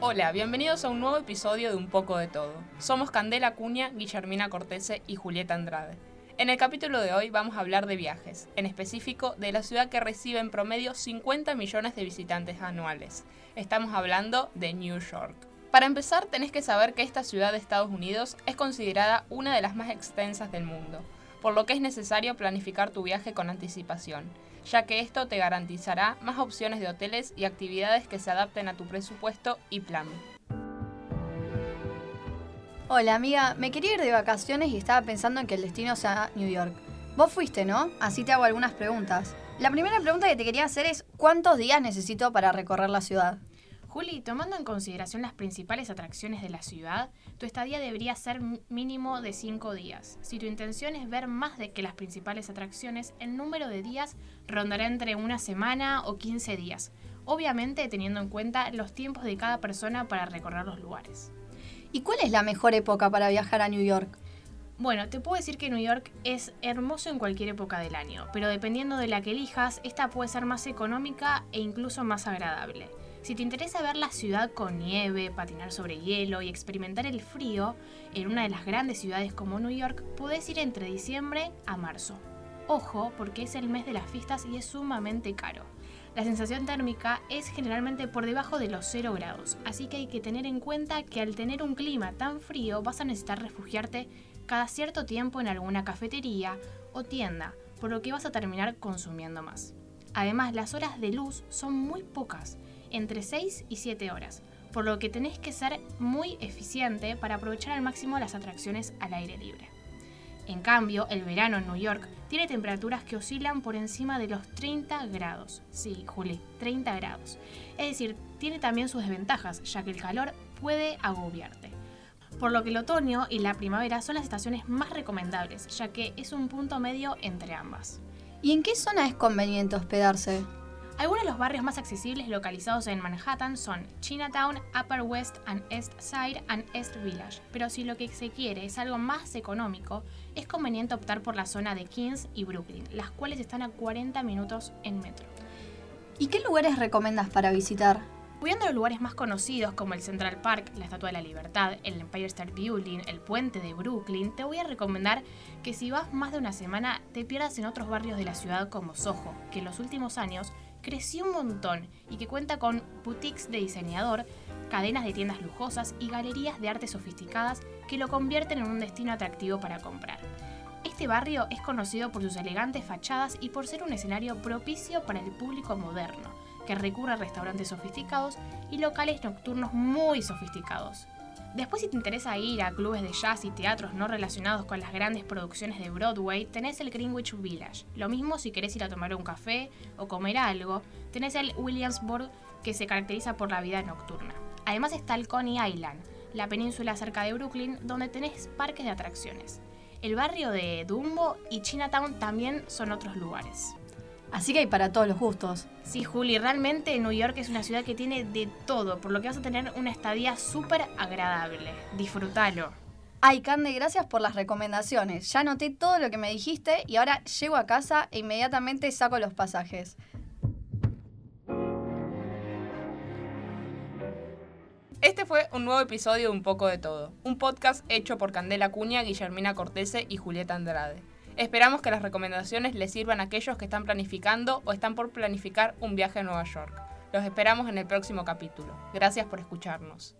Hola, bienvenidos a un nuevo episodio de Un poco de todo. Somos Candela Cuña, Guillermina Cortese y Julieta Andrade. En el capítulo de hoy vamos a hablar de viajes, en específico de la ciudad que recibe en promedio 50 millones de visitantes anuales. Estamos hablando de New York. Para empezar, tenés que saber que esta ciudad de Estados Unidos es considerada una de las más extensas del mundo, por lo que es necesario planificar tu viaje con anticipación, ya que esto te garantizará más opciones de hoteles y actividades que se adapten a tu presupuesto y plan. Hola amiga, me quería ir de vacaciones y estaba pensando en que el destino sea New York. Vos fuiste, ¿no? Así te hago algunas preguntas. La primera pregunta que te quería hacer es ¿cuántos días necesito para recorrer la ciudad? Juli, tomando en consideración las principales atracciones de la ciudad, tu estadía debería ser mínimo de 5 días. Si tu intención es ver más de que las principales atracciones, el número de días rondará entre una semana o 15 días, obviamente teniendo en cuenta los tiempos de cada persona para recorrer los lugares. ¿Y cuál es la mejor época para viajar a New York? Bueno, te puedo decir que New York es hermoso en cualquier época del año, pero dependiendo de la que elijas, esta puede ser más económica e incluso más agradable. Si te interesa ver la ciudad con nieve, patinar sobre hielo y experimentar el frío en una de las grandes ciudades como New York, puedes ir entre diciembre a marzo. Ojo, porque es el mes de las fiestas y es sumamente caro. La sensación térmica es generalmente por debajo de los 0 grados, así que hay que tener en cuenta que al tener un clima tan frío vas a necesitar refugiarte cada cierto tiempo en alguna cafetería o tienda, por lo que vas a terminar consumiendo más. Además, las horas de luz son muy pocas, entre 6 y 7 horas, por lo que tenés que ser muy eficiente para aprovechar al máximo las atracciones al aire libre. En cambio, el verano en New York tiene temperaturas que oscilan por encima de los 30 grados. Sí, Juli, 30 grados. Es decir, tiene también sus desventajas, ya que el calor puede agobiarte. Por lo que el otoño y la primavera son las estaciones más recomendables, ya que es un punto medio entre ambas. ¿Y en qué zona es conveniente hospedarse? Algunos de los barrios más accesibles localizados en Manhattan son Chinatown, Upper West and East Side and East Village, pero si lo que se quiere es algo más económico, es conveniente optar por la zona de Queens y Brooklyn, las cuales están a 40 minutos en metro. ¿Y qué lugares recomiendas para visitar? Cuidando los lugares más conocidos como el Central Park, la Estatua de la Libertad, el Empire State Building, el puente de Brooklyn, te voy a recomendar que si vas más de una semana te pierdas en otros barrios de la ciudad como Soho, que en los últimos años creció un montón y que cuenta con boutiques de diseñador, cadenas de tiendas lujosas y galerías de arte sofisticadas que lo convierten en un destino atractivo para comprar. Este barrio es conocido por sus elegantes fachadas y por ser un escenario propicio para el público moderno, que recurre a restaurantes sofisticados y locales nocturnos muy sofisticados. Después si te interesa ir a clubes de jazz y teatros no relacionados con las grandes producciones de Broadway, tenés el Greenwich Village. Lo mismo si querés ir a tomar un café o comer algo, tenés el Williamsburg que se caracteriza por la vida nocturna. Además está el Coney Island, la península cerca de Brooklyn, donde tenés parques de atracciones. El barrio de Dumbo y Chinatown también son otros lugares. Así que hay para todos los gustos. Sí, Juli, realmente New York es una ciudad que tiene de todo, por lo que vas a tener una estadía súper agradable. Disfrútalo. Ay, Cande, gracias por las recomendaciones. Ya noté todo lo que me dijiste y ahora llego a casa e inmediatamente saco los pasajes. Este fue un nuevo episodio de Un poco de todo, un podcast hecho por Candela Cuña, Guillermina Cortese y Julieta Andrade. Esperamos que las recomendaciones les sirvan a aquellos que están planificando o están por planificar un viaje a Nueva York. Los esperamos en el próximo capítulo. Gracias por escucharnos.